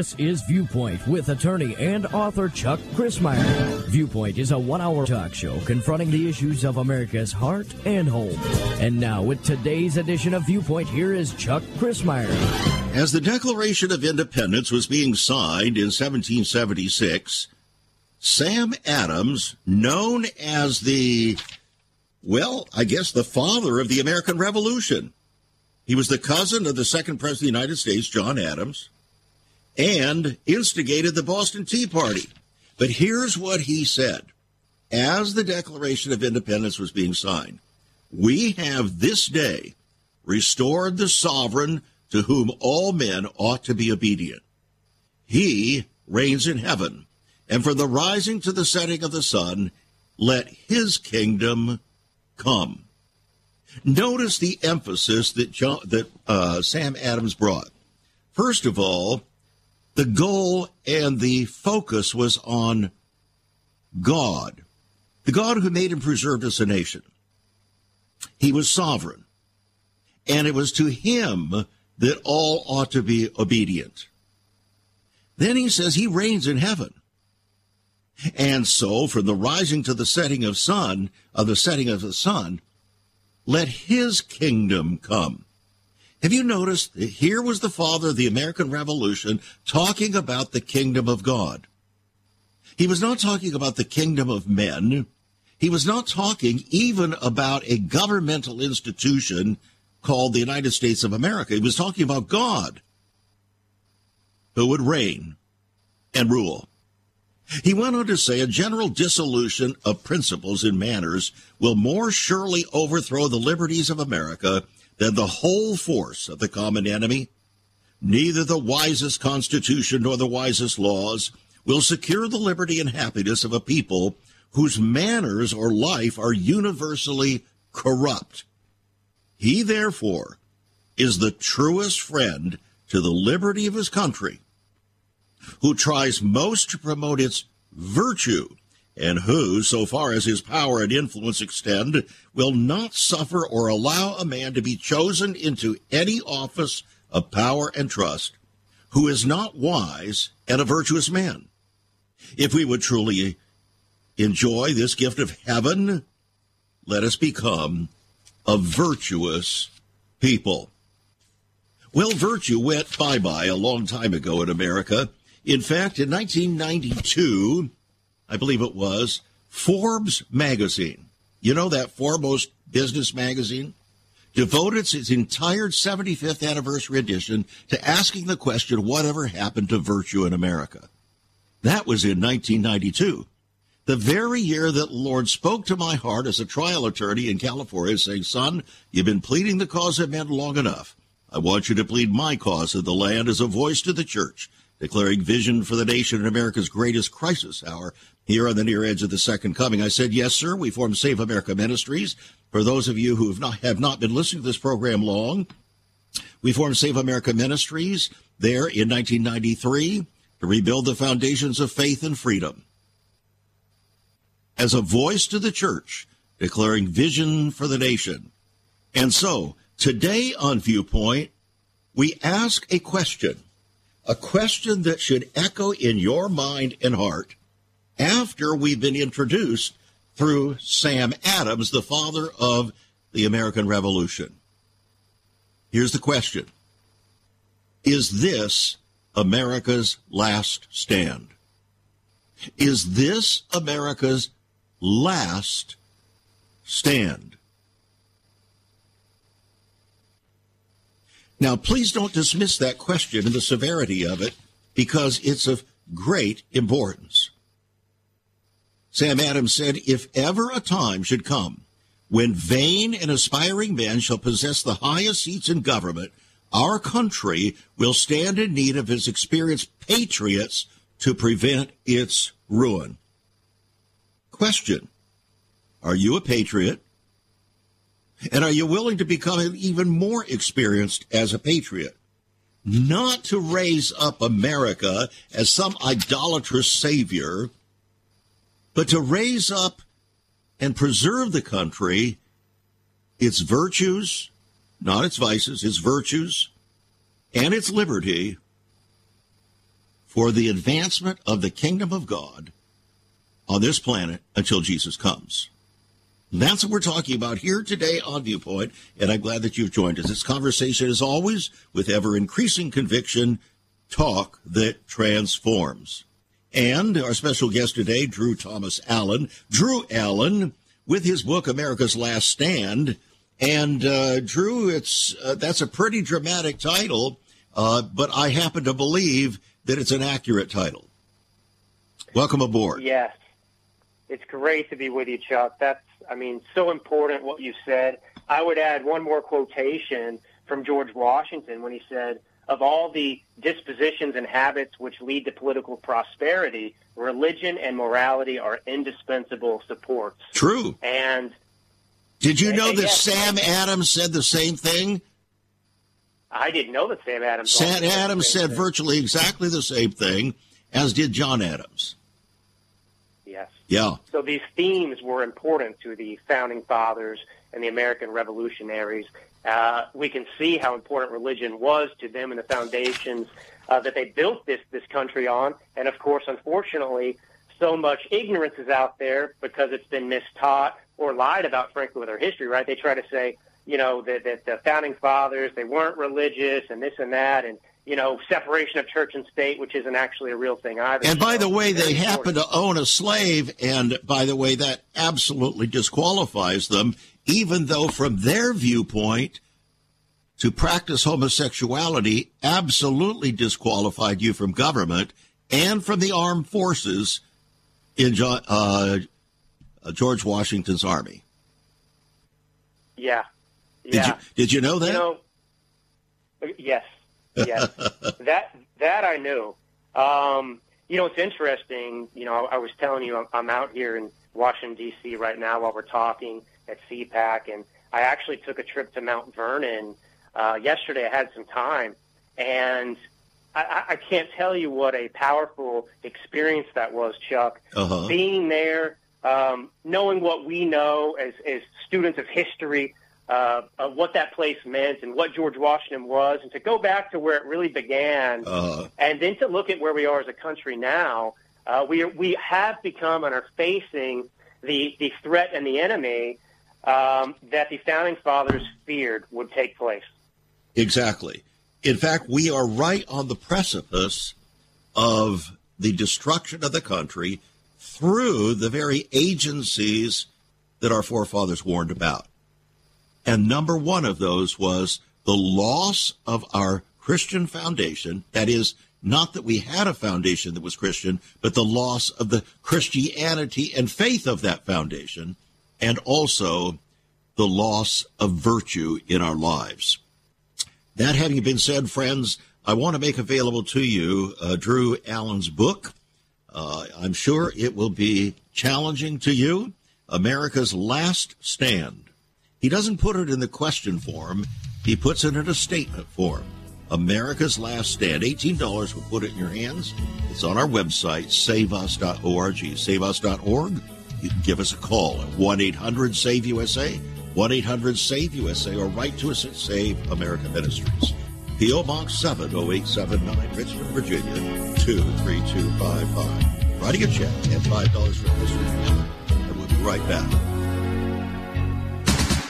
This is Viewpoint with attorney and author Chuck Crismier. Viewpoint is a one hour talk show confronting the issues of America's heart and home. And now, with today's edition of Viewpoint, here is Chuck Crismier. As the Declaration of Independence was being signed in 1776, Sam Adams, known as the, well, I guess the father of the American Revolution, he was the cousin of the second president of the United States, John Adams, and instigated the Boston Tea Party. But here's what he said as the Declaration of Independence was being signed We have this day restored the sovereign to whom all men ought to be obedient. He reigns in heaven, and from the rising to the setting of the sun, let his kingdom come. Notice the emphasis that John, that uh, Sam Adams brought. First of all, the goal and the focus was on God, the God who made and preserved us a nation. He was sovereign, and it was to him that all ought to be obedient. Then he says he reigns in heaven. And so, from the rising to the setting of sun, of the setting of the sun, let his kingdom come. Have you noticed that here was the father of the American Revolution talking about the kingdom of God? He was not talking about the kingdom of men. He was not talking even about a governmental institution called the United States of America. He was talking about God who would reign and rule. He went on to say a general dissolution of principles and manners will more surely overthrow the liberties of America than the whole force of the common enemy. Neither the wisest constitution nor the wisest laws will secure the liberty and happiness of a people whose manners or life are universally corrupt. He, therefore, is the truest friend to the liberty of his country who tries most to promote its virtue, and who, so far as his power and influence extend, will not suffer or allow a man to be chosen into any office of power and trust who is not wise and a virtuous man. If we would truly enjoy this gift of heaven, let us become a virtuous people. Well, virtue went bye bye a long time ago in America. In fact, in 1992, I believe it was, Forbes magazine, you know that foremost business magazine, devoted its entire 75th anniversary edition to asking the question, whatever happened to virtue in America? That was in 1992. The very year that the Lord spoke to my heart as a trial attorney in California, saying, Son, you've been pleading the cause of men long enough. I want you to plead my cause of the land as a voice to the church declaring vision for the nation in America's greatest crisis hour here on the near edge of the second coming. I said, yes, sir. We formed Save America Ministries. For those of you who have not, have not been listening to this program long, we formed Save America Ministries there in 1993 to rebuild the foundations of faith and freedom. As a voice to the church, declaring vision for the nation. And so, today on Viewpoint, we ask a question a question that should echo in your mind and heart after we've been introduced through Sam Adams, the father of the American Revolution. Here's the question Is this America's last stand? Is this America's last stand? Now, please don't dismiss that question and the severity of it because it's of great importance. Sam Adams said, If ever a time should come when vain and aspiring men shall possess the highest seats in government, our country will stand in need of his experienced patriots to prevent its ruin. Question Are you a patriot? And are you willing to become even more experienced as a patriot? Not to raise up America as some idolatrous savior, but to raise up and preserve the country, its virtues, not its vices, its virtues, and its liberty, for the advancement of the kingdom of God on this planet until Jesus comes. That's what we're talking about here today on Viewpoint, and I'm glad that you've joined us. This conversation, is always, with ever increasing conviction, talk that transforms. And our special guest today, Drew Thomas Allen. Drew Allen, with his book America's Last Stand. And uh, Drew, it's uh, that's a pretty dramatic title, uh, but I happen to believe that it's an accurate title. Welcome aboard. Yes, it's great to be with you, Chuck. That's I mean, so important what you said. I would add one more quotation from George Washington when he said, of all the dispositions and habits which lead to political prosperity, religion and morality are indispensable supports. True. And did you know that yes, Sam Adams said the same thing? I didn't know that Sam Adams. Sam Adams said thing. virtually exactly the same thing, as did John Adams. Yeah. So these themes were important to the founding fathers and the American revolutionaries. Uh, we can see how important religion was to them and the foundations uh, that they built this this country on. And of course, unfortunately, so much ignorance is out there because it's been mistaught or lied about, frankly, with our history. Right? They try to say, you know, that, that the founding fathers they weren't religious and this and that, and you know, separation of church and state, which isn't actually a real thing either. And by the way, they happen to own a slave, and by the way, that absolutely disqualifies them, even though from their viewpoint, to practice homosexuality absolutely disqualified you from government and from the armed forces in uh, George Washington's army. Yeah. yeah. Did you, did you know that? You know, yes yes, that that I knew. Um, you know, it's interesting. You know, I, I was telling you I'm, I'm out here in Washington D.C. right now while we're talking at CPAC, and I actually took a trip to Mount Vernon uh, yesterday. I had some time, and I, I can't tell you what a powerful experience that was, Chuck. Uh-huh. Being there, um, knowing what we know as, as students of history, uh, of what that place meant and what George Washington was, and to go back to where it really began, uh, and then to look at where we are as a country now. Uh, we we have become and are facing the the threat and the enemy um, that the founding fathers feared would take place. Exactly. In fact, we are right on the precipice of the destruction of the country through the very agencies that our forefathers warned about. And number one of those was the loss of our Christian foundation. That is, not that we had a foundation that was Christian, but the loss of the Christianity and faith of that foundation, and also the loss of virtue in our lives. That having been said, friends, I want to make available to you uh, Drew Allen's book. Uh, I'm sure it will be challenging to you. America's Last Stand he doesn't put it in the question form, he puts it in a statement form. America's Last Stand. $18 will put it in your hands. It's on our website, saveus.org. Saveus.org. You can give us a call at 1 800 SAVE USA, 1 800 SAVE USA, or write to us at Save America Ministries. P.O. Box 70879, Richmond, Virginia 23255. Writing a check at $5 for history. And we'll be right back.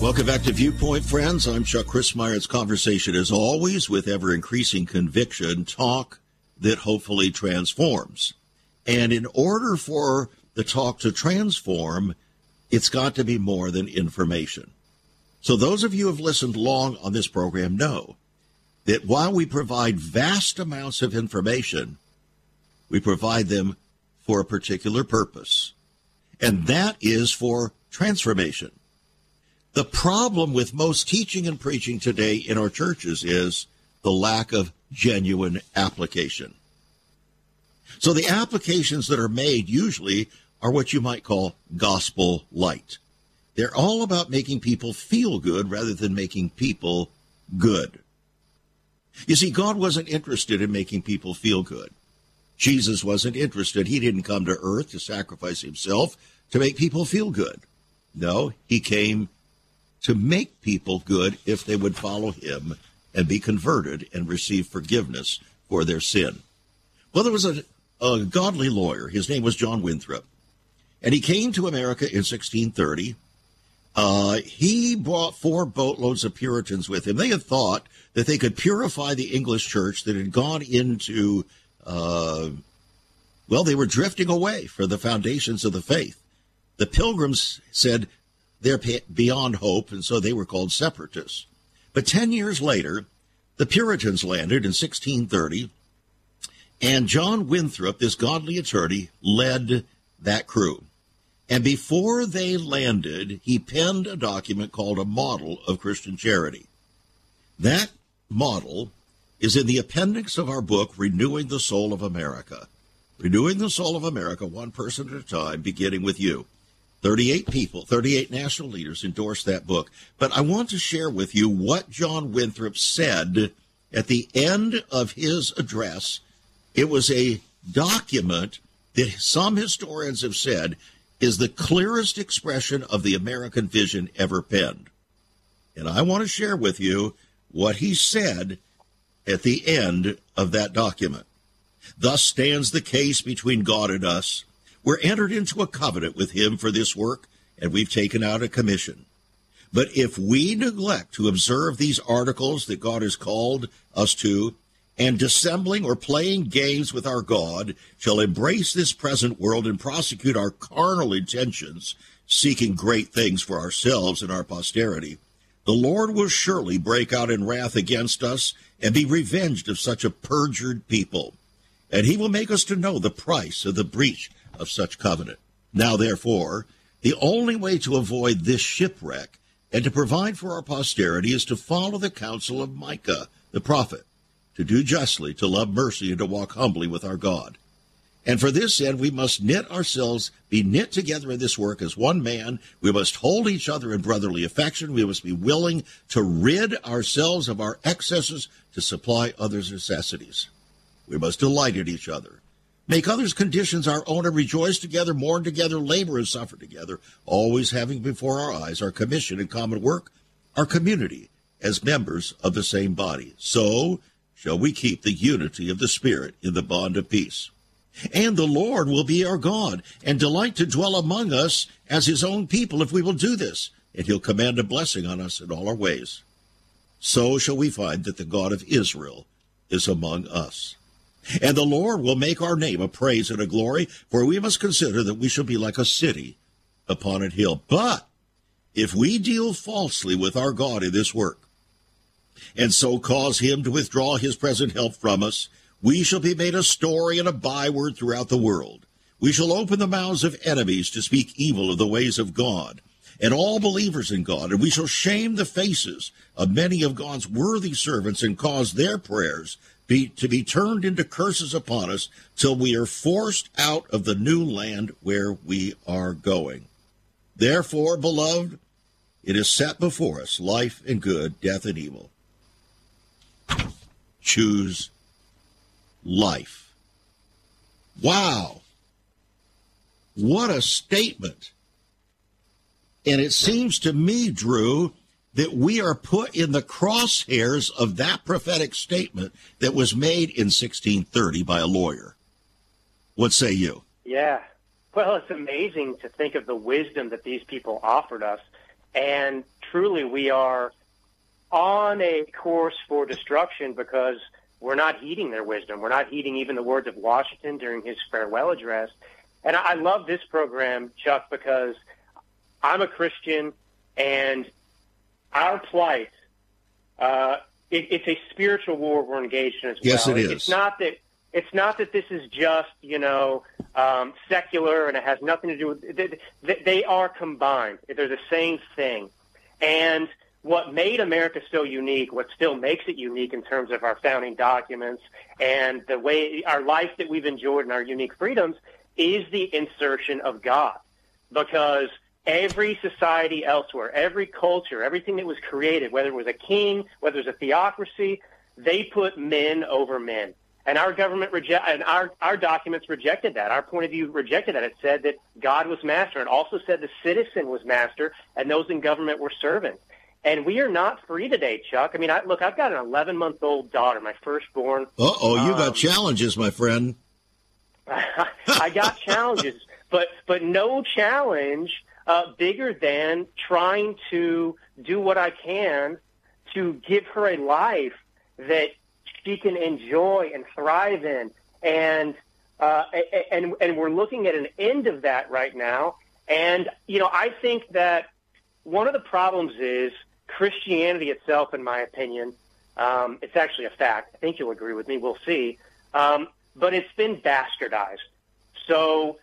Welcome back to Viewpoint, friends. I'm Chuck Chris It's conversation, as always, with ever increasing conviction, talk that hopefully transforms. And in order for the talk to transform, it's got to be more than information. So, those of you who have listened long on this program know that while we provide vast amounts of information, we provide them for a particular purpose, and that is for transformation. The problem with most teaching and preaching today in our churches is the lack of genuine application. So the applications that are made usually are what you might call gospel light. They're all about making people feel good rather than making people good. You see, God wasn't interested in making people feel good. Jesus wasn't interested. He didn't come to earth to sacrifice himself to make people feel good. No, he came to make people good if they would follow him and be converted and receive forgiveness for their sin. Well, there was a, a godly lawyer. His name was John Winthrop. And he came to America in 1630. Uh, he brought four boatloads of Puritans with him. They had thought that they could purify the English church that had gone into, uh, well, they were drifting away from the foundations of the faith. The pilgrims said they're beyond hope, and so they were called separatists. But 10 years later, the Puritans landed in 1630, and John Winthrop, this godly attorney, led that crew. And before they landed, he penned a document called a model of Christian charity. That model is in the appendix of our book, Renewing the Soul of America. Renewing the Soul of America, one person at a time, beginning with you. 38 people, 38 national leaders endorsed that book. But I want to share with you what John Winthrop said at the end of his address. It was a document that some historians have said is the clearest expression of the American vision ever penned. And I want to share with you what he said at the end of that document. Thus stands the case between God and us we're entered into a covenant with him for this work, and we've taken out a commission. But if we neglect to observe these articles that God has called us to, and dissembling or playing games with our God, shall embrace this present world and prosecute our carnal intentions, seeking great things for ourselves and our posterity, the Lord will surely break out in wrath against us and be revenged of such a perjured people. And he will make us to know the price of the breach of such covenant. Now, therefore, the only way to avoid this shipwreck and to provide for our posterity is to follow the counsel of Micah, the prophet, to do justly, to love mercy, and to walk humbly with our God. And for this end, we must knit ourselves, be knit together in this work as one man. We must hold each other in brotherly affection. We must be willing to rid ourselves of our excesses to supply others' necessities. We must delight in each other Make others' conditions our own and rejoice together, mourn together, labor and suffer together, always having before our eyes our commission and common work, our community as members of the same body. So shall we keep the unity of the Spirit in the bond of peace. And the Lord will be our God and delight to dwell among us as his own people if we will do this, and he'll command a blessing on us in all our ways. So shall we find that the God of Israel is among us. And the Lord will make our name a praise and a glory, for we must consider that we shall be like a city upon a hill. But if we deal falsely with our God in this work, and so cause him to withdraw his present help from us, we shall be made a story and a byword throughout the world. We shall open the mouths of enemies to speak evil of the ways of God and all believers in God, and we shall shame the faces of many of God's worthy servants and cause their prayers be, to be turned into curses upon us till we are forced out of the new land where we are going. Therefore, beloved, it is set before us life and good, death and evil. Choose life. Wow. What a statement. And it seems to me, Drew, that we are put in the crosshairs of that prophetic statement that was made in 1630 by a lawyer. What say you? Yeah. Well, it's amazing to think of the wisdom that these people offered us. And truly, we are on a course for destruction because we're not heeding their wisdom. We're not heeding even the words of Washington during his farewell address. And I love this program, Chuck, because I'm a Christian and our plight, uh, it, it's a spiritual war we're engaged in as well. Yes, it is. It's not that it's not that this is just you know um, secular and it has nothing to do with. They, they are combined. They're the same thing, And what made America so unique, what still makes it unique in terms of our founding documents and the way our life that we've enjoyed and our unique freedoms is the insertion of God. Because every society elsewhere, every culture, everything that was created, whether it was a king, whether it was a theocracy, they put men over men. And our government reject and our, our documents rejected that. Our point of view rejected that. It said that God was master. It also said the citizen was master and those in government were servants. And we are not free today, Chuck. I mean, I, look, I've got an 11 month old daughter, my firstborn. Uh oh, you um, got challenges, my friend. I got challenges, but but no challenge uh, bigger than trying to do what I can to give her a life that she can enjoy and thrive in. And uh, and and we're looking at an end of that right now. And you know, I think that one of the problems is Christianity itself, in my opinion. Um, it's actually a fact. I think you'll agree with me. We'll see. Um, but it's been bastardized. So,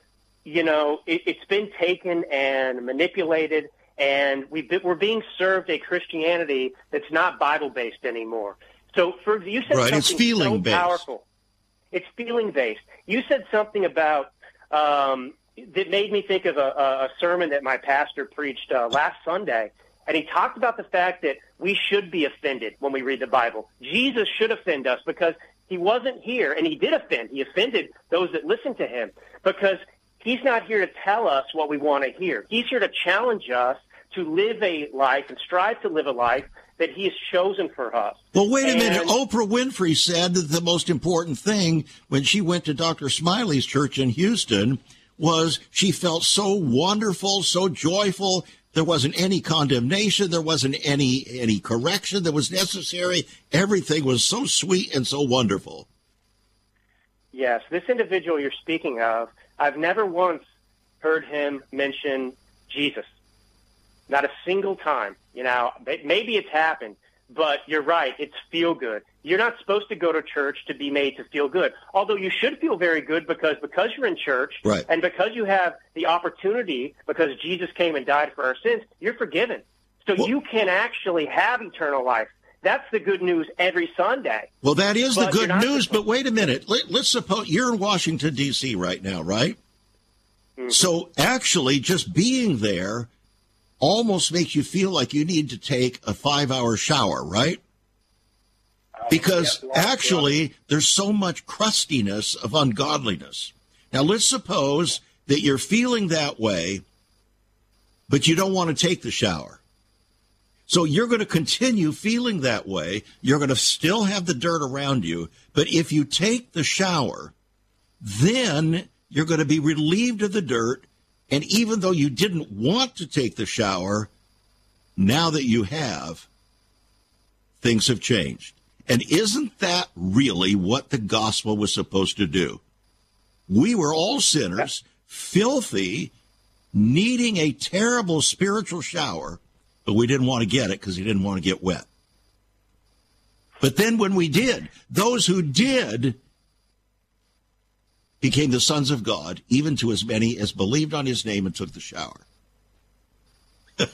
you know, it, it's been taken and manipulated, and we've been, we're being served a Christianity that's not Bible based anymore. So, for you said right, something it's feeling so based. powerful. It's feeling based. You said something about um, that made me think of a, a sermon that my pastor preached uh, last Sunday. And he talked about the fact that we should be offended when we read the Bible. Jesus should offend us because he wasn't here, and he did offend. He offended those that listened to him because he's not here to tell us what we want to hear. He's here to challenge us to live a life and strive to live a life that he has chosen for us. Well, wait a And- minute. Oprah Winfrey said that the most important thing when she went to Dr. Smiley's church in Houston was she felt so wonderful, so joyful. There wasn't any condemnation. There wasn't any any correction that was necessary. Everything was so sweet and so wonderful. Yes, this individual you're speaking of, I've never once heard him mention Jesus. Not a single time. You know, maybe it's happened, but you're right. It's feel good. You're not supposed to go to church to be made to feel good. Although you should feel very good because because you're in church Right. and because you have the opportunity because Jesus came and died for our sins, you're forgiven. So Well- you can actually have eternal life. That's the good news every Sunday. Well, that is the good news. supposed- But wait a minute. Let, let's suppose you're in Washington D.C. right now, right? Mm-hmm. So actually, just being there almost makes you feel like you need to take a five-hour shower, right? Because actually, there's so much crustiness of ungodliness. Now, let's suppose that you're feeling that way, but you don't want to take the shower. So you're going to continue feeling that way. You're going to still have the dirt around you. But if you take the shower, then you're going to be relieved of the dirt. And even though you didn't want to take the shower, now that you have, things have changed. And isn't that really what the gospel was supposed to do? We were all sinners, filthy, needing a terrible spiritual shower, but we didn't want to get it because we didn't want to get wet. But then when we did, those who did became the sons of God, even to as many as believed on his name and took the shower.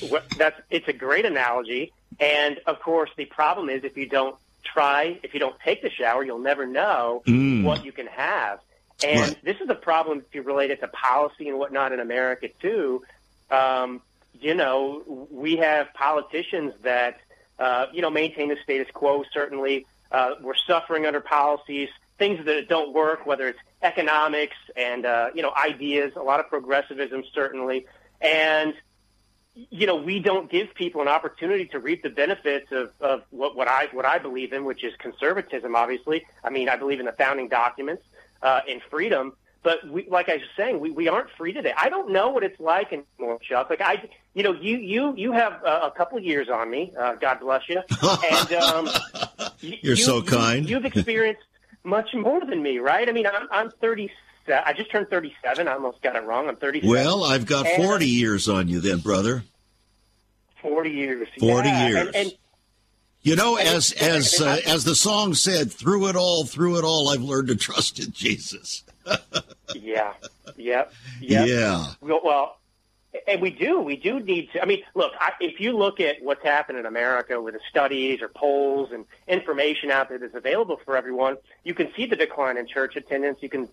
Well, That's it's a great analogy, and of course the problem is if you don't try, if you don't take the shower, you'll never know what you can have. And Right. this is a problem if you relate it to policy and whatnot in America too. Um, you know, we have politicians that uh, you know maintain the status quo. Certainly, uh, we're suffering under policies, things that don't work, whether it's economics and uh, you know ideas, a lot of progressivism certainly, and you know, we don't give people an opportunity to reap the benefits of, of what, what I what I believe in, which is conservatism. Obviously, I mean, I believe in the founding documents uh, and freedom. But we, like I was saying, we, we aren't free today. I don't know what it's like anymore, Chuck. Like I, you know, you you you have a, a couple of years on me. Uh, God bless you. And um, You're so kind. You, have experienced much more than me, right? I mean, I'm I'm 30. I just turned 37. I almost got it wrong. I'm 37. Well, I've got And- 40 years on you then, brother. 40 years. 40 Yeah, years. And, and You know, as as uh, as the song said, through it all, through it all, I've learned to trust in Jesus. Yeah, yep, yep. Yeah. Well, well, and we do. We do need to. I mean, look, I, if you look at what's happened in America with the studies or polls and information out there that's available for everyone, you can see the decline in church attendance. You can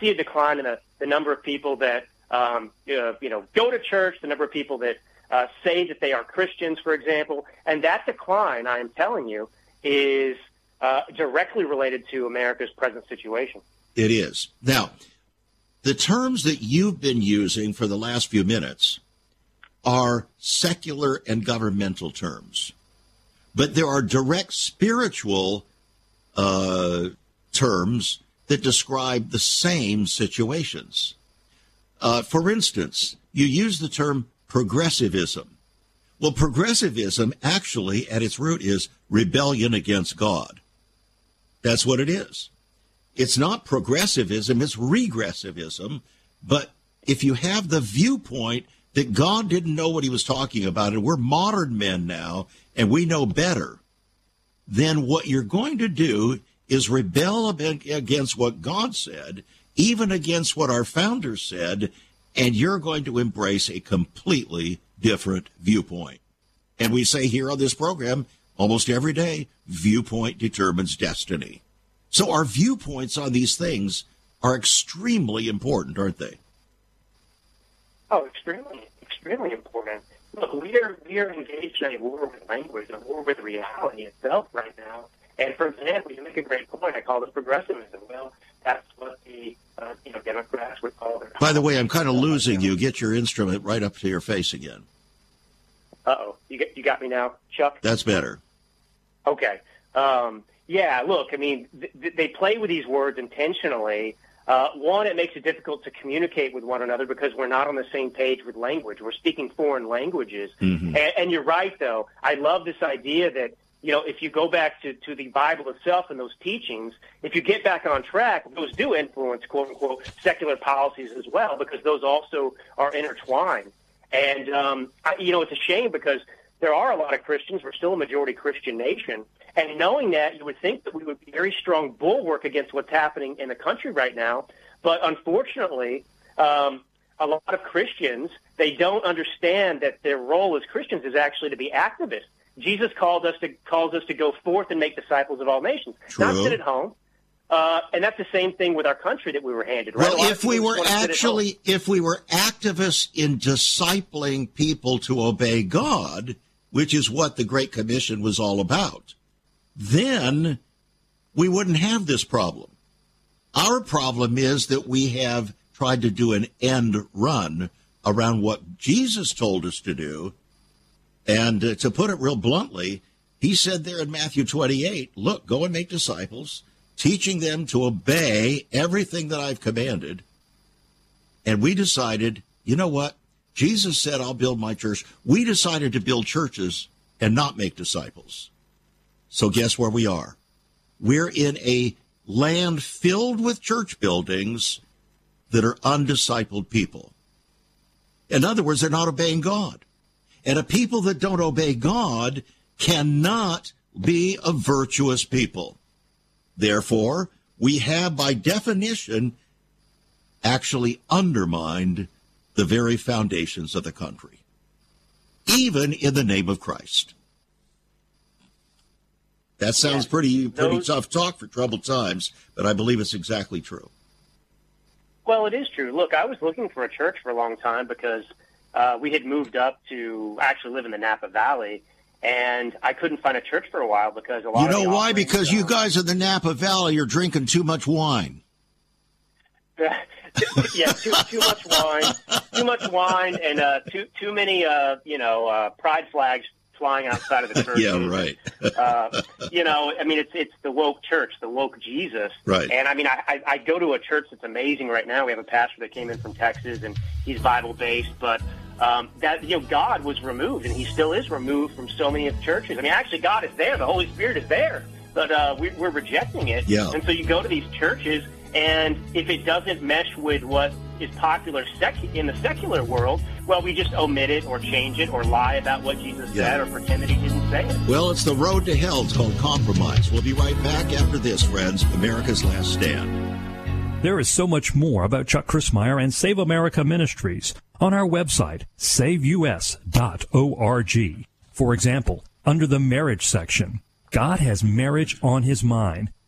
see a decline in the, the number of people that um, uh, you know go to church, the number of people that uh, say that they are Christians, for example, and that decline, I am telling you, is uh, directly related to America's present situation. It is now the terms that you've been using for the last few minutes are secular and governmental terms, but there are direct spiritual uh, terms that describe the same situations. Uh, for instance, you use the term progressivism. Well, progressivism actually at its root is rebellion against God. That's what it is. It's not progressivism, it's regressivism. But if you have the viewpoint that God didn't know what he was talking about, and we're modern men now, and we know better, then what you're going to do is rebel against what God said, even against what our founders said, and you're going to embrace a completely different viewpoint. And we say here on this program almost every day, viewpoint determines destiny. So our viewpoints on these things are extremely important, aren't they? Oh, extremely, extremely important. Look, we are we are engaged in a war with language, a war with reality itself right now. And for example, you make a great point. I call it progressivism. Well, that's what the uh, you know Democrats would call it. By the way, I'm kind of losing you. Get your instrument right up to your face again. Uh oh, you get you got me now, Chuck. That's better. Okay. Um, yeah, look, I mean, th- they play with these words intentionally. Uh, one, it makes it difficult to communicate with one another because we're not on the same page with language. We're speaking foreign languages. Mm-hmm. And, and you're right, though. I love this idea that, you know, if you go back to, to the Bible itself and those teachings, if you get back on track, those do influence, quote unquote, secular policies as well because those also are intertwined. And, um, I, you know, it's a shame because there are a lot of Christians. We're still a majority Christian nation. And knowing that, you would think that we would be a very strong bulwark against what's happening in the country right now. But unfortunately, um, a lot of Christians, they don't understand that their role as Christians is actually to be activists. Jesus called us to calls us to go forth and make disciples of all nations, True. not sit at home. Uh, and that's the same thing with our country that we were handed. Right? Well, if we were actually, if we were activists in discipling people to obey God, which is what the Great Commission was all about, then we wouldn't have this problem. Our problem is that we have tried to do an end run around what Jesus told us to do. And uh, to put it real bluntly, he said there in Matthew 28, look, go and make disciples, teaching them to obey everything that I've commanded. And we decided, you know what? Jesus said, I'll build my church. We decided to build churches and not make disciples. So guess where we are? We're in a land filled with church buildings that are undiscipled people. In other words, they're not obeying God. And a people that don't obey God cannot be a virtuous people. Therefore, we have by definition actually undermined the very foundations of the country, even in the name of Christ. That sounds yeah. pretty pretty Those, tough talk for troubled times, but I believe it's exactly true. Well, it is true. Look, I was looking for a church for a long time because uh, we had moved up to actually live in the Napa Valley, and I couldn't find a church for a while because a lot. Of You know why? Because you guys in the Napa Valley are drinking too much wine. yeah, too, too much wine, too much wine, and uh, too too many uh, you know uh, pride flags flying outside of the church. yeah, right. uh, you know, I mean, it's it's the woke church, the woke Jesus. Right. And I mean, I, I, I go to a church that's amazing right now. We have a pastor that came in from Texas, and he's Bible based, but um, that you know, God was removed, and He still is removed from so many of the churches. I mean, actually, God is there. The Holy Spirit is there, but uh, we, we're rejecting it. Yeah. And so you go to these churches, and if it doesn't mesh with what is popular sec- in the secular world, well, we just omit it or change it or lie about what Jesus yeah. said or pretend that he didn't say it. Well, it's the road to hell. It's called compromise. We'll be right back after this, friends. America's Last Stand. There is so much more about Chuck Crismier and Save America Ministries on our website, saveus.org. For example, under the marriage section, God has marriage on his mind.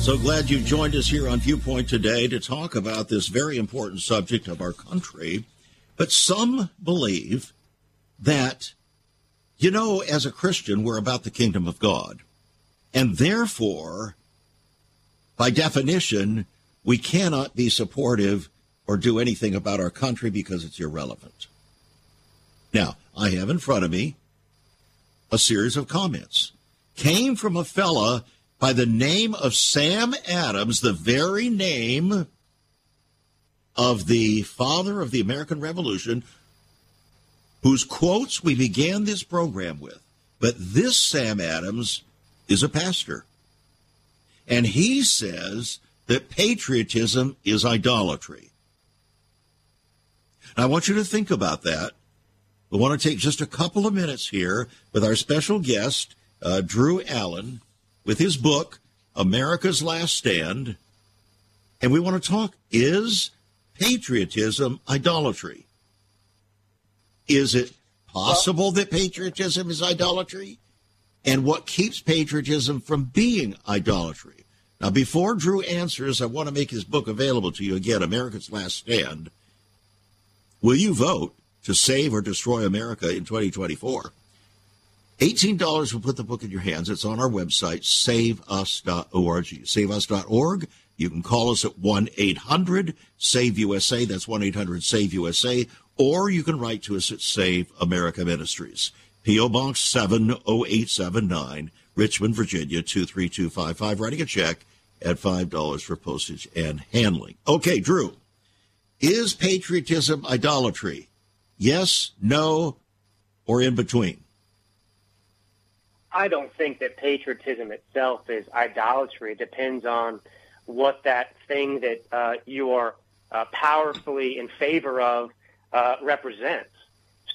So glad you joined us here on Viewpoint today to talk about this very important subject of our country. But some believe that, you know, as a Christian, we're about the kingdom of God. And therefore, by definition, we cannot be supportive or do anything about our country because it's irrelevant. Now, I have in front of me a series of comments. Came from a fella by the name of Sam Adams, the very name of the father of the American Revolution, whose quotes we began this program with. But this Sam Adams is a pastor. And he says that patriotism is idolatry. I want you to think about that. I want to take just a couple of minutes here with our special guest, uh, Drew Allen with his book, America's Last Stand. And we want to talk is patriotism idolatry? Is it possible that patriotism is idolatry? And what keeps patriotism from being idolatry? Now, before Drew answers, I want to make his book available to you again, America's Last Stand. Will you vote to save or destroy America in 2024? $18 will put the book in your hands. It's on our website, saveus.org. Saveus.org. You can call us at 1 800 SAVE USA. That's 1 800 SAVE USA. Or you can write to us at Save America Ministries. P.O. Box 70879, Richmond, Virginia 23255. Writing a check at $5 for postage and handling. Okay, Drew. Is patriotism idolatry? Yes, no, or in between? I don't think that patriotism itself is idolatry. It depends on what that thing that uh, you are uh, powerfully in favor of uh, represents.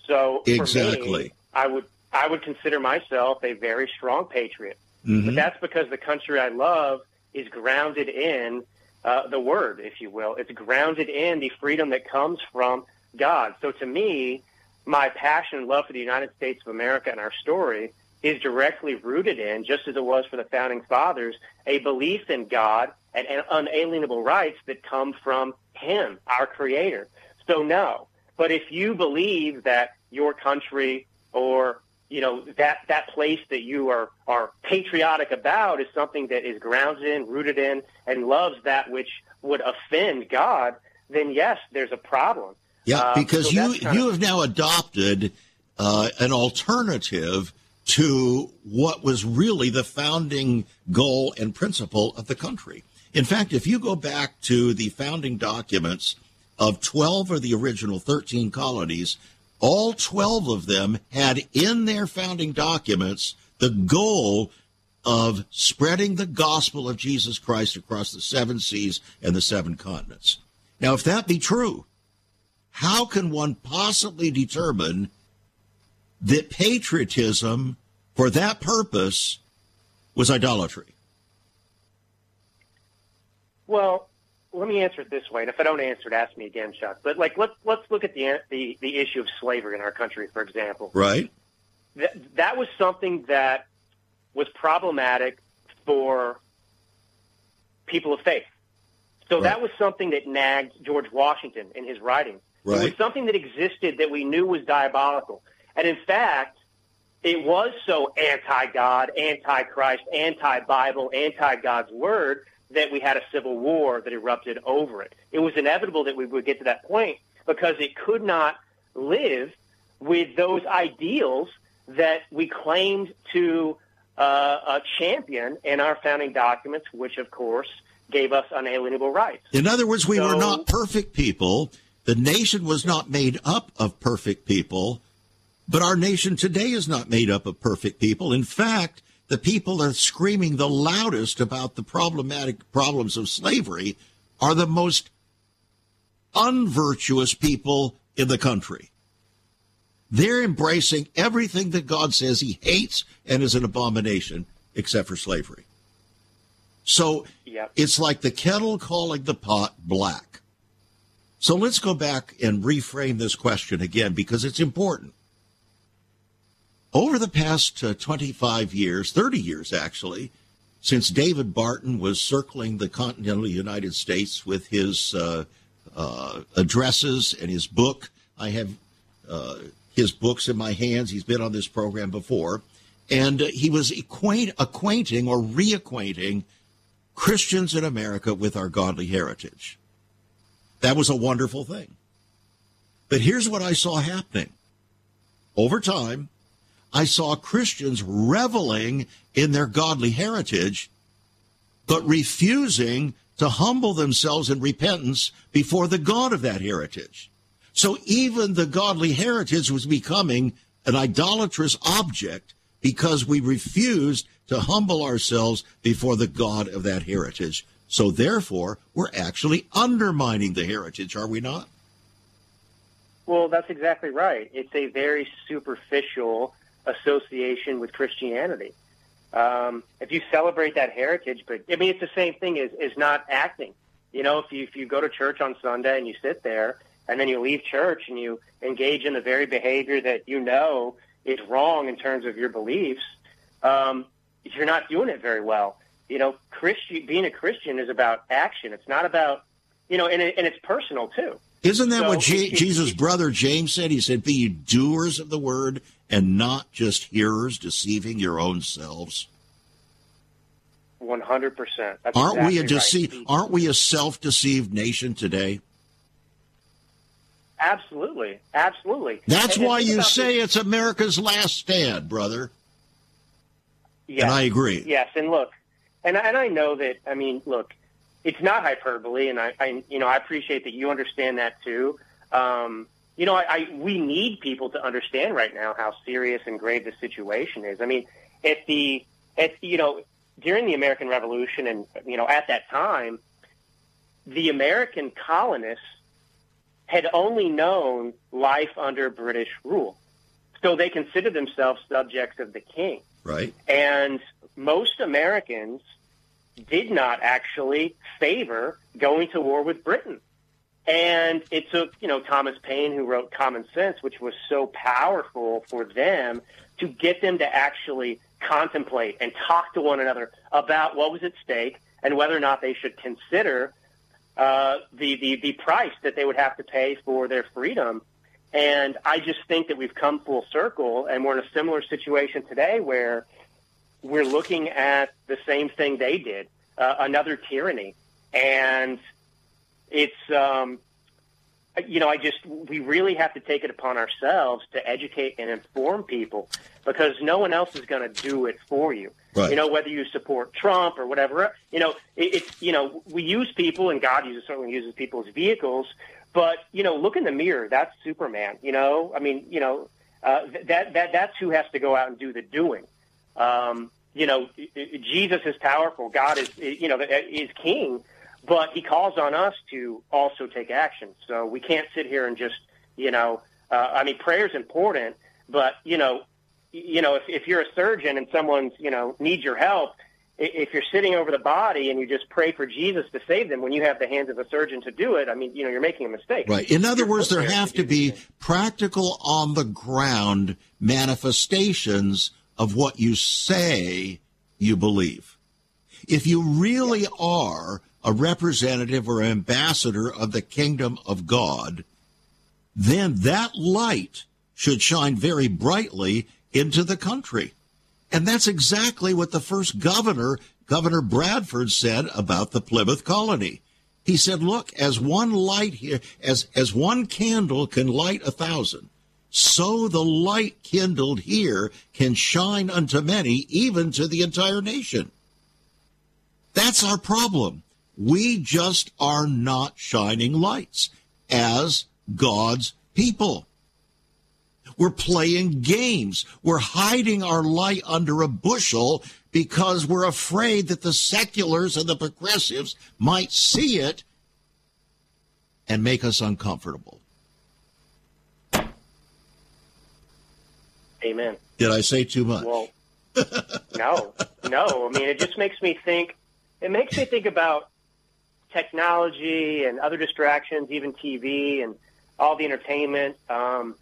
So exactly, me, I would I would consider myself a very strong patriot, mm-hmm. but that's because the country I love is grounded in uh, the word, if you will. It's grounded in the freedom that comes from God. So to me, my passion and love for the United States of America and our story is directly rooted in, just as it was for the founding fathers, a belief in God and, and unalienable rights that come from Him, our Creator. So no. But if you believe that your country or you know that that place that you are are patriotic about is something that is grounded in, rooted in, and loves that which would offend God, then yes, there's a problem. Yeah, uh, because so you you have now adopted uh, an alternative to what was really the founding goal and principle of the country. In fact, if you go back to the founding documents of 12 of the original 13 colonies, all 12 of them had in their founding documents the goal of spreading the gospel of Jesus Christ across the seven seas and the seven continents. Now, if that be true, how can one possibly determine that patriotism for that purpose was idolatry? Well, let me answer it this way, and if I don't answer it, ask me again, Chuck. But like, let's let's look at the the, the issue of slavery in our country, for example. Right. That that was something that was problematic for people of faith. So right. that was something that nagged George Washington in his writing. Right. It was something that existed that we knew was diabolical. And in fact, it was so anti-God, anti-Christ, anti-Bible, anti-God's word that we had a civil war that erupted over it. It was inevitable that we would get to that point because it could not live with those ideals that we claimed to uh, champion in our founding documents, which, of course, gave us unalienable rights. In other words, we so, were not perfect people. The nation was not made up of perfect people, but our nation today is not made up of perfect people. In fact, the people that are screaming the loudest about the problematic problems of slavery are the most unvirtuous people in the country. They're embracing everything that God says he hates and is an abomination, except for slavery. So yep. it's like the kettle calling the pot black. So let's go back and reframe this question again because it's important. Over the past uh, 25 years, 30 years actually, since David Barton was circling the continental United States with his uh, uh, addresses and his book, I have uh, his books in my hands. He's been on this program before. And uh, he was acquaint- acquainting or reacquainting Christians in America with our godly heritage. That was a wonderful thing. But here's what I saw happening. Over time, I saw Christians reveling in their godly heritage, but refusing to humble themselves in repentance before the God of that heritage. So even the godly heritage was becoming an idolatrous object because we refused to humble ourselves before the God of that heritage. So therefore, we're actually undermining the heritage, are we not? Well, that's exactly right. It's a very superficial association with Christianity. Um, if you celebrate that heritage, but I mean, it's the same thing as, as not acting. You know, if you if you go to church on Sunday and you sit there, and then you leave church and you engage in the very behavior that you know is wrong in terms of your beliefs, um, you're not doing it very well. You know, Christian being a Christian is about action. It's not about you know, and, it, and it's personal too. Isn't that so what Jesus' brother James said? He said, "Be you doers of the word and not just hearers, deceiving your own selves." One hundred percent. Aren't exactly we a dece- right. Aren't we a self-deceived nation today? Absolutely, absolutely. That's and why you say this. it's America's last stand, brother. Yes, and I agree. Yes, and look, and and I know that. I mean, look it's not hyperbole, and I, I, you know, I appreciate that you understand that too. Um, you know, I, I, we need people to understand right now how serious and grave the situation is. I mean, at the, at you know, during the American Revolution, and you know, at that time, the American colonists had only known life under British rule, so they considered themselves subjects of the king. Right. And most Americans did not actually favor going to war with Britain. And it took, you know, Thomas Paine, who wrote Common Sense, which was so powerful for them to get them to actually contemplate and talk to one another about what was at stake and whether or not they should consider uh, the, the, the price that they would have to pay for their freedom. And I just think that we've come full circle and we're in a similar situation today where we're looking at the same thing they did, uh, another tyranny. And it's, um, you know, I just, we really have to take it upon ourselves to educate and inform people because no one else is going to do it for you. Right. You know, whether you support Trump or whatever, you know, it, it's, you know, we use people and God uses, certainly uses people as vehicles, but, you know, look in the mirror. That's Superman, you know, I mean, you know, uh, that, that, that's who has to go out and do the doing. Um, you know, Jesus is powerful. God is, you know, is king, but he calls on us to also take action. So we can't sit here and just, you know, uh, I mean, prayer is important, but you know, you know, if, if you're a surgeon and someone's, you know, needs your help, if you're sitting over the body and you just pray for Jesus to save them when you have the hands of a surgeon to do it, I mean, you know, you're making a mistake. Right. In other words, there have to be practical on the ground manifestations of what you say you believe. If you really are a representative or ambassador of the kingdom of God, then that light should shine very brightly into the country. And that's exactly what the first governor, Governor Bradford, said about the Plymouth colony. He said, look, as one light here, as, as one candle can light a thousand, so the light kindled here can shine unto many, even to the entire nation. That's our problem. We just are not shining lights as God's people. We're playing games. We're hiding our light under a bushel because we're afraid that the seculars and the progressives might see it and make us uncomfortable. Amen. Did I say too much? Well, no, no. I mean, it just makes me think. It makes me think about technology and other distractions, even TV and all the entertainment. Um,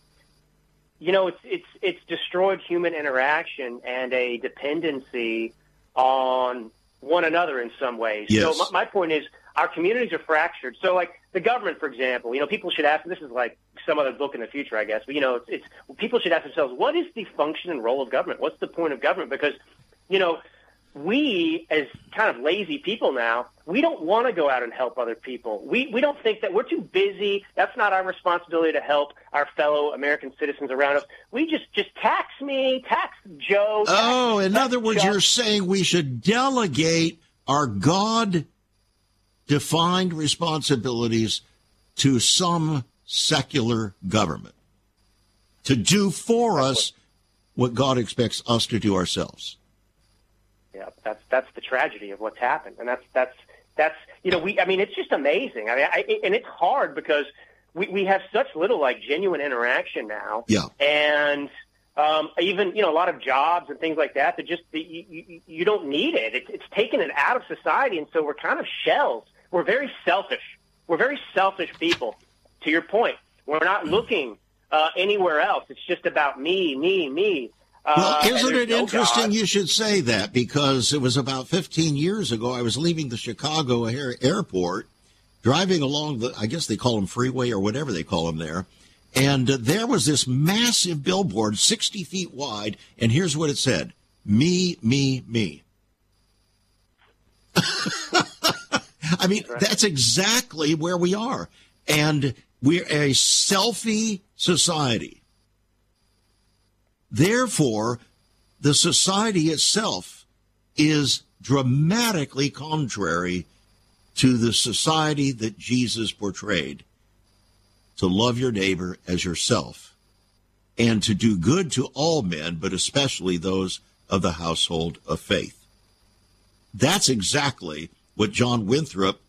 you know, it's it's it's destroyed human interaction and a dependency on one another in some ways. Yes. So my, my point is, our communities are fractured. So, like the government, for example, you know, people should ask. This is like some other book in the future, I guess. But you know, it's, it's people should ask themselves, what is the function and role of government? What's the point of government? Because, you know, we as kind of lazy people now, we don't want to go out and help other people. We we don't think that we're too busy. That's not our responsibility to help our fellow American citizens around us. We just just tax me, tax Joe. Tax, oh, in other words, you're saying we should delegate our God defined responsibilities to some secular government to do for us what God expects us to do ourselves. Yeah, that's that's the tragedy of what's happened, and that's that's that's you know we I mean it's just amazing. I mean, I, and it's hard because we we have such little like genuine interaction now. Yeah. and um, even you know a lot of jobs and things like that that just you, you, you don't need it. it. It's taken it out of society, and so we're kind of shells. We're very selfish. We're very selfish people. To your point, we're not looking uh, anywhere else. It's just about me, me, me. Well, Uh, isn't it no interesting God. you should say that because it was about 15 years ago. I was leaving the Chicago air- airport, driving along the, I guess they call them freeway or whatever they call them there. And uh, there was this massive billboard, 60 feet wide. And here's what it said Me, me, me. I mean, that's exactly where we are. And we're a selfie society. Therefore, the society itself is dramatically contrary to the society that Jesus portrayed to love your neighbor as yourself and to do good to all men, but especially those of the household of faith. That's exactly what John Winthrop,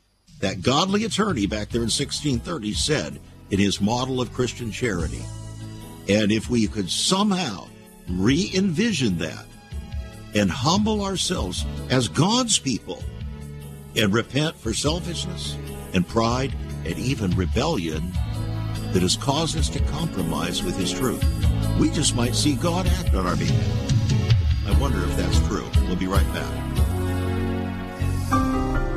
that godly attorney back there in 1630, said in his model of Christian charity. And if we could somehow re envision that and humble ourselves as God's people and repent for selfishness and pride and even rebellion that has caused us to compromise with His truth, we just might see God act on our behalf. I wonder if that's true. We'll be right back.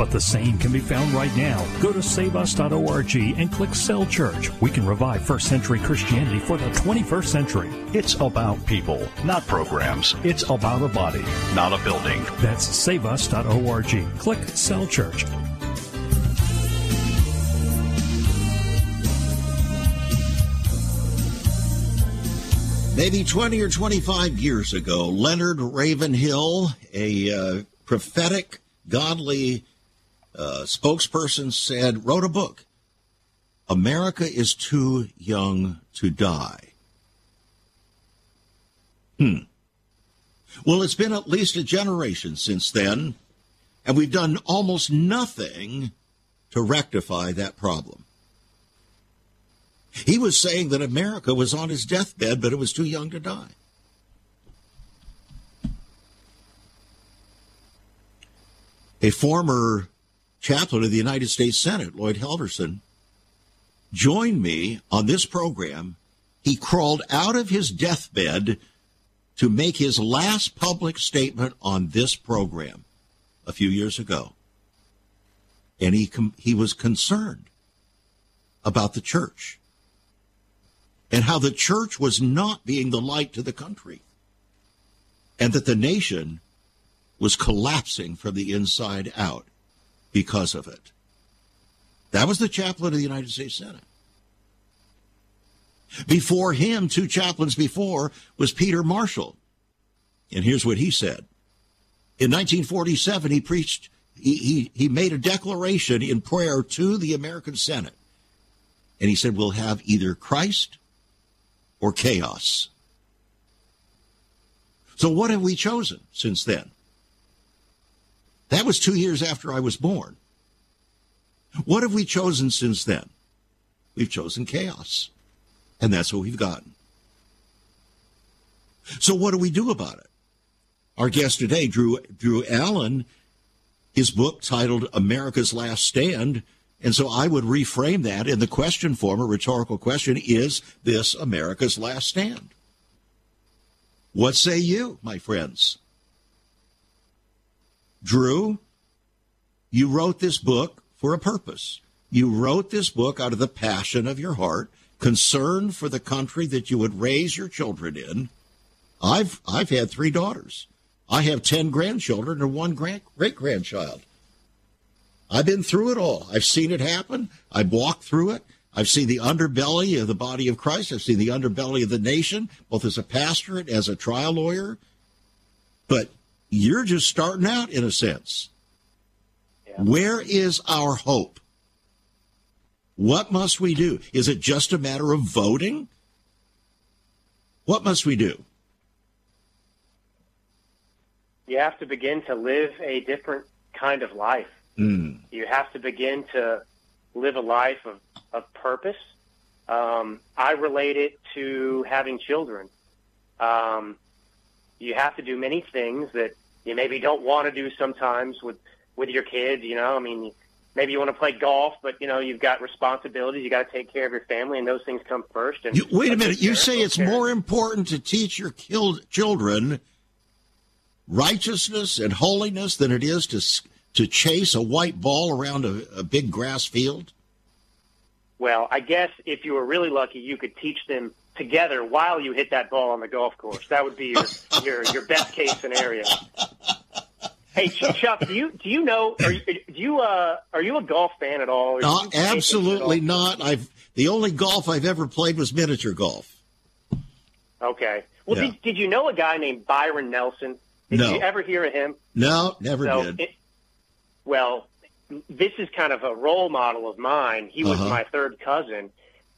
But the same can be found right now. Go to saveus.org and click Cell Church. We can revive first century Christianity for the 21st century. It's about people, not programs. It's about a body, not a building. That's saveus.org. Click Cell Church. Maybe 20 or 25 years ago, Leonard Ravenhill, a uh, prophetic, godly uh, spokesperson, said, wrote a book, America is too young to die. Hmm. Well, it's been at least a generation since then, and we've done almost nothing to rectify that problem. He was saying that America was on his deathbed, but it was too young to die. A former chaplain of the United States Senate, Lloyd Halverson, joined me on this program. He crawled out of his deathbed to make his last public statement on this program a few years ago. And he, he was concerned about the church and how the church was not being the light to the country and that the nation was collapsing from the inside out because of it. That was the chaplain of the United States Senate. Before him, two chaplains before, was Peter Marshall. And here's what he said. In 1947, he preached, he, he, he made a declaration in prayer to the American Senate. And he said, We'll have either Christ or chaos. So, what have we chosen since then? That was two years after I was born. What have we chosen since then? We've chosen chaos. And that's what we've gotten. So what do we do about it? Our guest today, Drew, Drew Allen, his book titled America's Last Stand. And so I would reframe that in the question form, a rhetorical question, is this America's last stand? What say you, my friends? Drew, you wrote this book for a purpose. You wrote this book out of the passion of your heart concern for the country that you would raise your children in. I've I've had three daughters. I have ten grandchildren and one great grandchild. I've been through it all. I've seen it happen. I've walked through it. I've seen the underbelly of the body of Christ. I've seen the underbelly of the nation, both as a pastor and as a trial lawyer. But you're just starting out in a sense. Yeah. Where is our hope? What must we do? Is it just a matter of voting? What must we do? You have to begin to live a different kind of life. Mm. You have to begin to live a life of, of purpose. Um, I relate it to having children. Um, you have to do many things that you maybe don't want to do sometimes with, with your kids. You know, I mean, maybe you want to play golf, but you know you've got responsibilities. You got to take care of your family, and those things come first. And you, wait a minute, you say it's more important to teach your killed children righteousness and holiness than it is to to chase a white ball around a, a big grass field. Well, I guess if you were really lucky, you could teach them together while you hit that ball on the golf course. That would be your your, your best case scenario. Hey Chuck, do you do you know? Are you, do you uh are you a golf fan at all? No, absolutely not. I've the only golf I've ever played was miniature golf. Okay. Well, yeah. did, did you know a guy named Byron Nelson? Did no. you ever hear of him? No, never so did. It, well, this is kind of a role model of mine. He was uh-huh. my third cousin.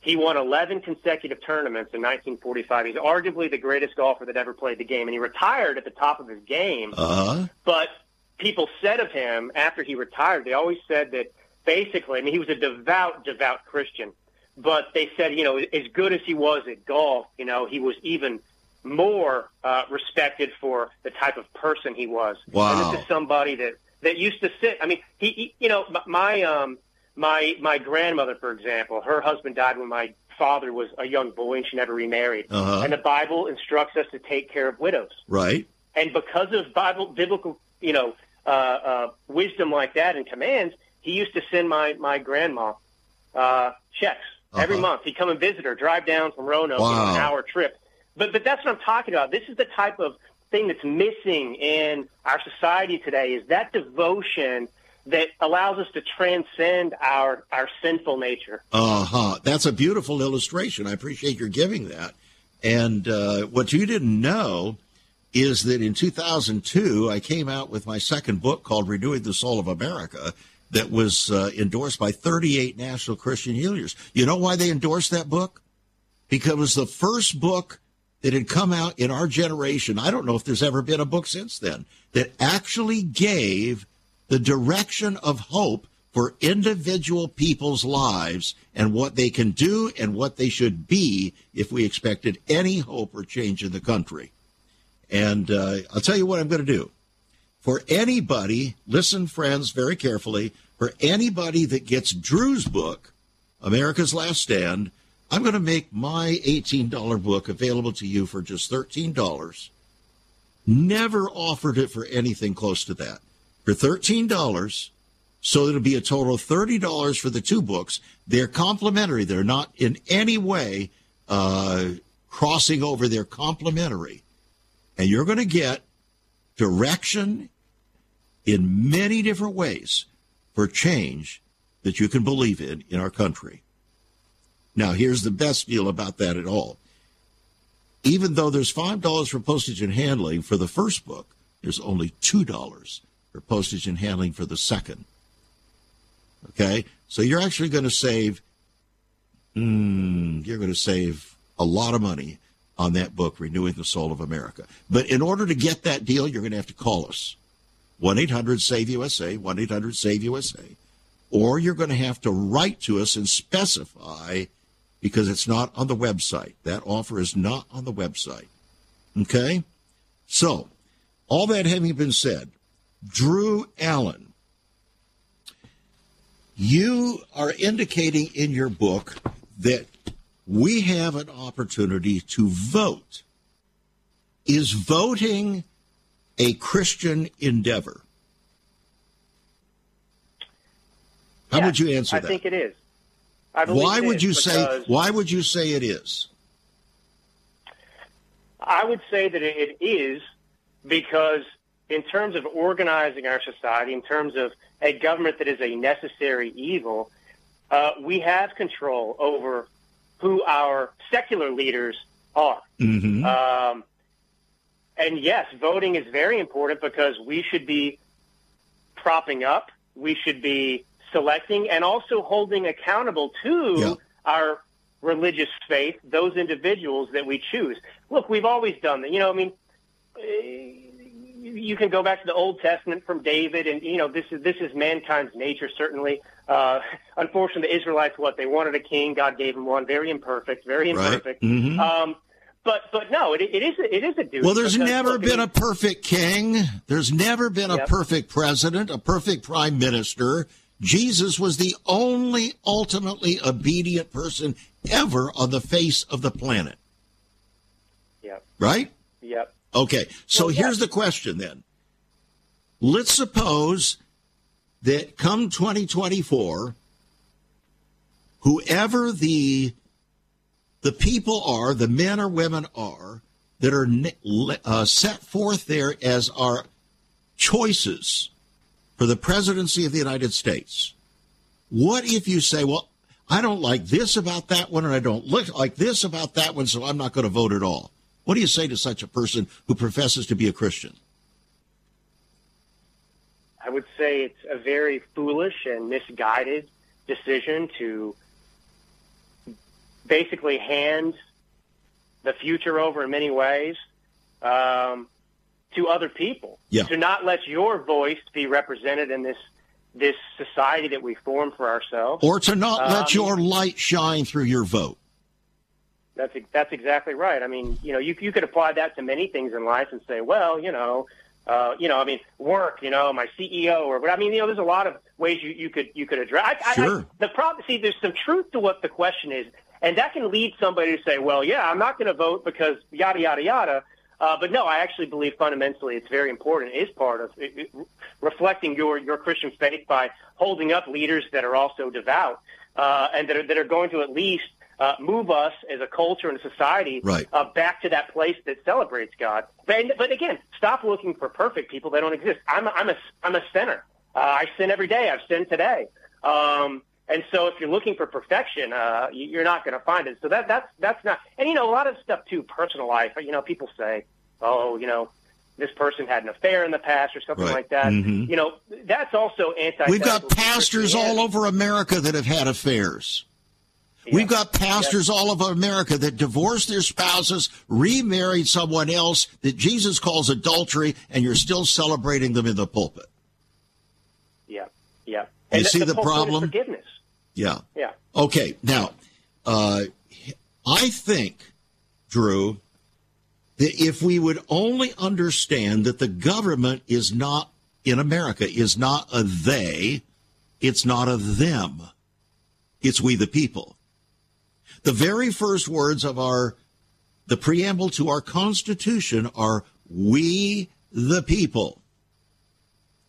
He won 11 consecutive tournaments in 1945. He's arguably the greatest golfer that ever played the game, and he retired at the top of his game. Uh-huh. But people said of him after he retired, they always said that basically, I mean, he was a devout, devout Christian. But they said, you know, as good as he was at golf, you know, he was even more uh, respected for the type of person he was. Wow. And this is somebody that that used to sit. I mean, he, he you know, my um, my my grandmother, for example, her husband died when my father was a young boy, and she never remarried. Uh-huh. And the Bible instructs us to take care of widows. Right. And because of Bible biblical, you know, uh, uh, wisdom like that and commands, he used to send my my grandma uh, checks uh-huh. every month. He'd come and visit her, drive down from Roanoke, wow. you know, an hour trip. But but that's what I'm talking about. This is the type of thing that's missing in our society today is that devotion that allows us to transcend our our sinful nature. Uh huh. That's a beautiful illustration. I appreciate your giving that. And uh, what you didn't know is that in 2002 I came out with my second book called Renewing the Soul of America that was uh, endorsed by 38 national Christian healers. You know why they endorsed that book? Because it was the first book that had come out in our generation. I don't know if there's ever been a book since then that actually gave the direction of hope for individual people's lives and what they can do and what they should be if we expected any hope or change in the country. And uh, I'll tell you what I'm going to do. For anybody, listen, friends, very carefully, for anybody that gets Drew's book, America's Last Stand, I'm going to make my $18 book available to you for just $13. Never offered it for anything close to that. For $13, so it'll be a total of $30 for the two books. They're complementary. They're not in any way uh, crossing over. They're complementary. And you're going to get direction in many different ways for change that you can believe in in our country. Now, here's the best deal about that at all. Even though there's $5 for postage and handling for the first book, there's only $2 for postage and handling for the second. Okay, so you're actually going to save. Mm, you're going to save a lot of money on that book, Renewing the Soul of America. But in order to get that deal, you're going to have to call us 1 800 SAVE USA, 1 800 SAVE USA, or you're going to have to write to us and specify because it's not on the website. That offer is not on the website. Okay? So, all that having been said, Drew Allen you are indicating in your book that we have an opportunity to vote. Is voting a Christian endeavor? How yes, would you answer I that? I think it is. why would you say why would you say it is? I would say that it is because in terms of organizing our society, in terms of a government that is a necessary evil, uh, we have control over who our secular leaders are. Mm-hmm. Um, and yes, voting is very important because we should be propping up, we should be selecting, and also holding accountable to yeah. our religious faith, those individuals that we choose. Look, we've always done that. You know, I mean, you can go back to the Old Testament from David, and you know this is this is mankind's nature. Certainly, uh, unfortunately, the Israelites what they wanted a king. God gave them one, very imperfect, very imperfect. Right. Mm-hmm. Um, but but no, it, it is a, it is a duty. Well, there's never been a perfect king. There's never been a yep. perfect president, a perfect prime minister. Jesus was the only ultimately obedient person ever on the face of the planet. Yep. Right. Yep. Okay, so well, here's the question then. Let's suppose that come 2024, whoever the the people are, the men or women are that are uh, set forth there as our choices for the presidency of the United States. What if you say, well, I don't like this about that one, and I don't look like this about that one, so I'm not going to vote at all? What do you say to such a person who professes to be a Christian? I would say it's a very foolish and misguided decision to basically hand the future over in many ways um, to other people. Yeah. To not let your voice be represented in this this society that we form for ourselves, or to not let um, your light shine through your vote. That's that's exactly right. I mean, you know, you you could apply that to many things in life and say, well, you know, uh, you know, I mean, work, you know, my CEO or, but I mean, you know, there's a lot of ways you, you could you could address. I, sure. I, the problem, see, there's some truth to what the question is, and that can lead somebody to say, well, yeah, I'm not going to vote because yada yada yada. Uh, but no, I actually believe fundamentally it's very important. It is part of it, it, reflecting your your Christian faith by holding up leaders that are also devout uh, and that are that are going to at least uh, move us as a culture and a society right. uh, back to that place that celebrates God. But, but again, stop looking for perfect people. They don't exist. I'm a, I'm a, I'm a sinner. Uh, I sin every day. I've sinned today. Um, and so if you're looking for perfection, uh, you're not going to find it. So that, that's, that's not, and you know, a lot of stuff too, personal life, you know, people say, oh, you know, this person had an affair in the past or something right. like that. Mm-hmm. You know, that's also anti. We've got pastors all over America that have had affairs. Yeah. We've got pastors all over America that divorced their spouses, remarried someone else that Jesus calls adultery, and you're still celebrating them in the pulpit. Yeah, yeah. And you see the, the problem? Forgiveness. Yeah. Yeah. Okay. Now, uh, I think, Drew, that if we would only understand that the government is not in America is not a they, it's not a them. It's we the people. The very first words of our the preamble to our Constitution are we the people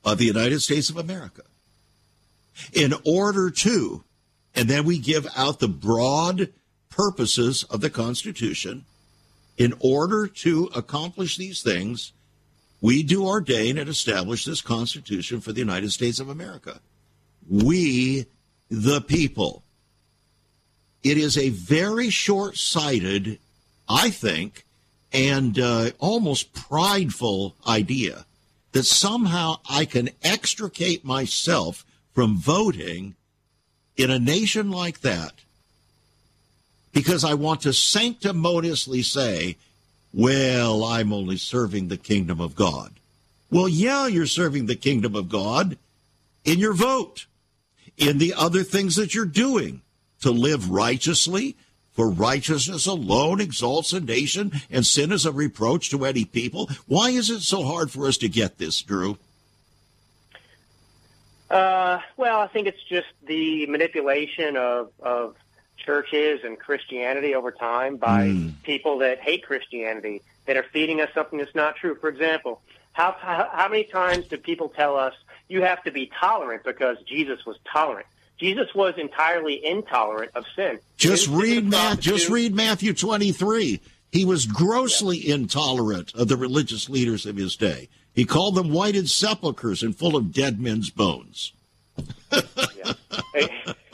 of the United States of America. In order to, and then we give out the broad purposes of the Constitution. In order to accomplish these things, we do ordain and establish this Constitution for the United States of America. We, the people. It is a very short sighted, I think, and uh, almost prideful idea that somehow I can extricate myself from voting in a nation like that because I want to sanctimoniously say, well, I'm only serving the kingdom of God. Well, yeah, you're serving the kingdom of God in your vote, in the other things that you're doing to live righteously, for righteousness alone exalts a nation, and sin is a reproach to any people. Why is it so hard for us to get this, Drew? Uh, well, I think it's just the manipulation of, of churches and Christianity over time by mm. people that hate Christianity that are feeding us something that's not true. For example, how, how how many times do people tell us you have to be tolerant because Jesus was tolerant? Jesus was entirely intolerant of sin. Just read Matt. Just read Matthew twenty three. He was grossly yeah. intolerant of the religious leaders of his day. He called them whited sepulchres and full of dead men's bones. yeah.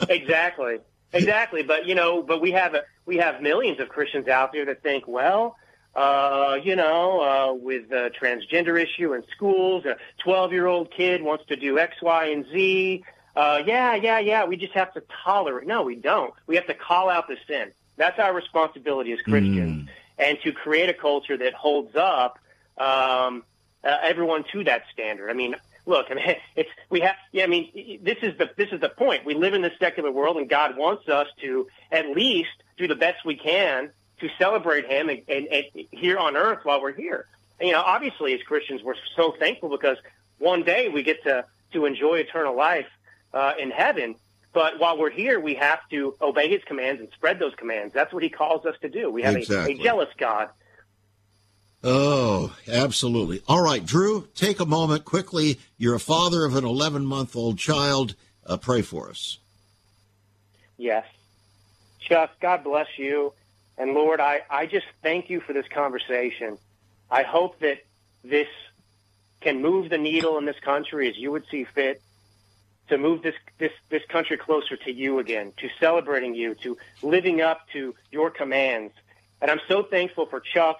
Exactly. Exactly, but you know, but we have a, we have millions of Christians out there that think, well, uh, you know, uh, with the transgender issue in schools, a 12 year old kid wants to do X, Y, and Z. Uh, yeah, yeah, yeah. We just have to tolerate. No, we don't. We have to call out the sin. That's our responsibility as Christians, mm. and to create a culture that holds up um, uh, everyone to that standard. I mean, look, I mean, it's we have. Yeah, I mean, this is the this is the point. We live in this secular world, and God wants us to at least do the best we can to celebrate Him and, and, and here on earth while we're here. And, you know, obviously, as Christians, we're so thankful because one day we get to to enjoy eternal life uh, in heaven. But while we're here, we have to obey His commands and spread those commands. That's what He calls us to do. We have exactly. a, a jealous God Oh, absolutely. All right, Drew, take a moment quickly. You're a father of an 11 month old child. Uh, pray for us. Yes. Chuck, God bless you. And Lord, I, I just thank you for this conversation. I hope that this can move the needle in this country as you would see fit to move this, this, this country closer to you again, to celebrating you, to living up to your commands. And I'm so thankful for Chuck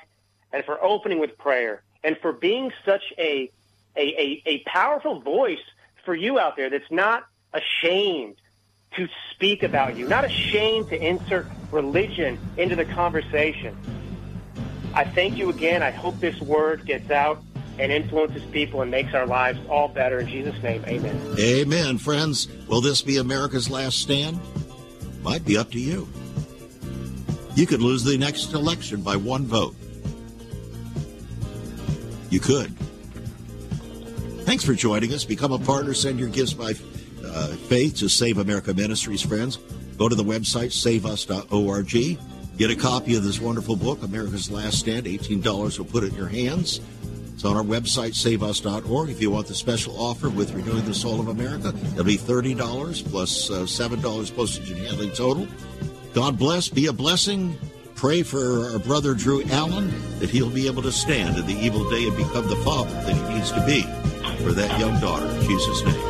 and for opening with prayer and for being such a, a, a, a powerful voice for you out there that's not ashamed to speak about you, not ashamed to insert religion into the conversation. I thank you again. I hope this word gets out and influences people and makes our lives all better. In Jesus' name, amen. Amen, friends. Will this be America's last stand? Might be up to you. You could lose the next election by one vote. You could. Thanks for joining us. Become a partner. Send your gifts by uh, faith to Save America Ministries, friends. Go to the website, saveus.org. Get a copy of this wonderful book, America's Last Stand. $18 will put it in your hands. It's on our website, saveus.org. If you want the special offer with Renewing the Soul of America, it'll be $30 plus uh, $7 postage and handling total. God bless. Be a blessing pray for our brother Drew Allen that he'll be able to stand in the evil day and become the father that he needs to be for that young daughter. In Jesus' name.